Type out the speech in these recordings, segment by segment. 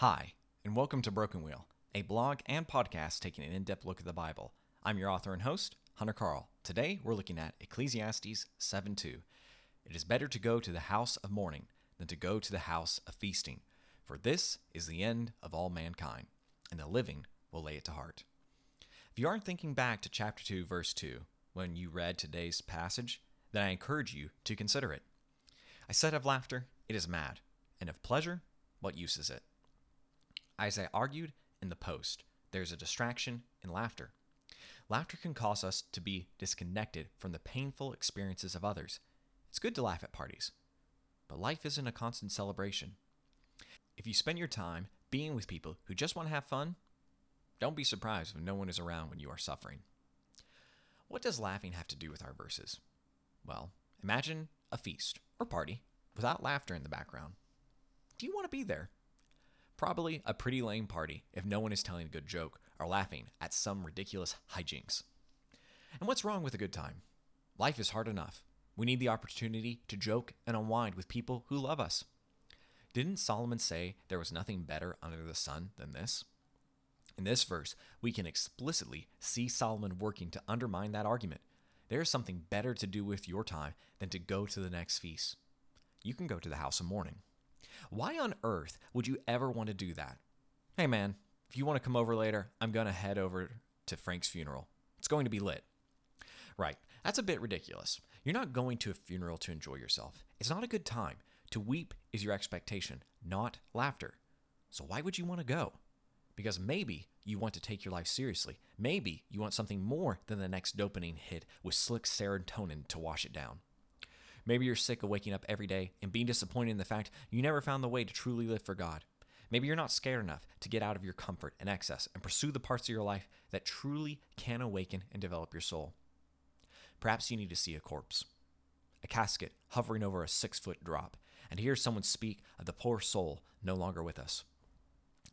Hi, and welcome to Broken Wheel, a blog and podcast taking an in depth look at the Bible. I'm your author and host, Hunter Carl. Today we're looking at Ecclesiastes 7 2. It is better to go to the house of mourning than to go to the house of feasting, for this is the end of all mankind, and the living will lay it to heart. If you aren't thinking back to chapter 2, verse 2, when you read today's passage, then I encourage you to consider it. I said of laughter, it is mad, and of pleasure, what use is it? As I argued in the post, there's a distraction in laughter. Laughter can cause us to be disconnected from the painful experiences of others. It's good to laugh at parties, but life isn't a constant celebration. If you spend your time being with people who just want to have fun, don't be surprised if no one is around when you are suffering. What does laughing have to do with our verses? Well, imagine a feast or party without laughter in the background. Do you want to be there? Probably a pretty lame party if no one is telling a good joke or laughing at some ridiculous hijinks. And what's wrong with a good time? Life is hard enough. We need the opportunity to joke and unwind with people who love us. Didn't Solomon say there was nothing better under the sun than this? In this verse, we can explicitly see Solomon working to undermine that argument. There is something better to do with your time than to go to the next feast. You can go to the house of mourning. Why on earth would you ever want to do that? Hey man, if you want to come over later, I'm going to head over to Frank's funeral. It's going to be lit. Right, that's a bit ridiculous. You're not going to a funeral to enjoy yourself. It's not a good time. To weep is your expectation, not laughter. So why would you want to go? Because maybe you want to take your life seriously. Maybe you want something more than the next dopamine hit with slick serotonin to wash it down. Maybe you're sick of waking up every day and being disappointed in the fact you never found the way to truly live for God. Maybe you're not scared enough to get out of your comfort and excess and pursue the parts of your life that truly can awaken and develop your soul. Perhaps you need to see a corpse, a casket hovering over a six foot drop, and hear someone speak of the poor soul no longer with us.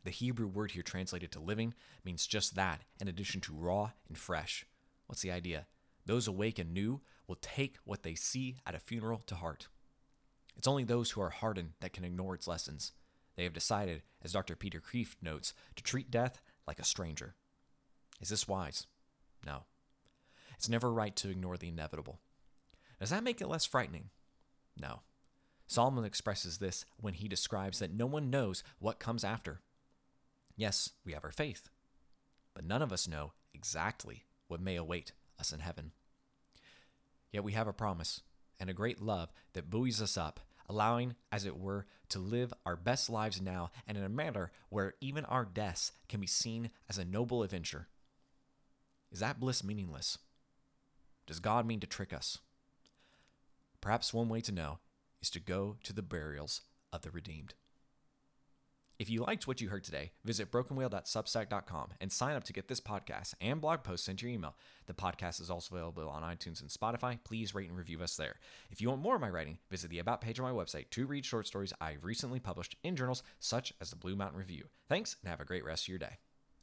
The Hebrew word here translated to living means just that, in addition to raw and fresh. What's the idea? Those awake and new will take what they see at a funeral to heart. It's only those who are hardened that can ignore its lessons. They have decided, as Dr. Peter Kreeft notes, to treat death like a stranger. Is this wise? No. It's never right to ignore the inevitable. Does that make it less frightening? No. Solomon expresses this when he describes that no one knows what comes after. Yes, we have our faith, but none of us know exactly what may await us in heaven. Yet we have a promise and a great love that buoys us up, allowing, as it were, to live our best lives now and in a manner where even our deaths can be seen as a noble adventure. Is that bliss meaningless? Does God mean to trick us? Perhaps one way to know is to go to the burials of the redeemed. If you liked what you heard today, visit brokenwheel.substack.com and sign up to get this podcast and blog post sent to your email. The podcast is also available on iTunes and Spotify. Please rate and review us there. If you want more of my writing, visit the About page on my website to read short stories I've recently published in journals such as the Blue Mountain Review. Thanks and have a great rest of your day.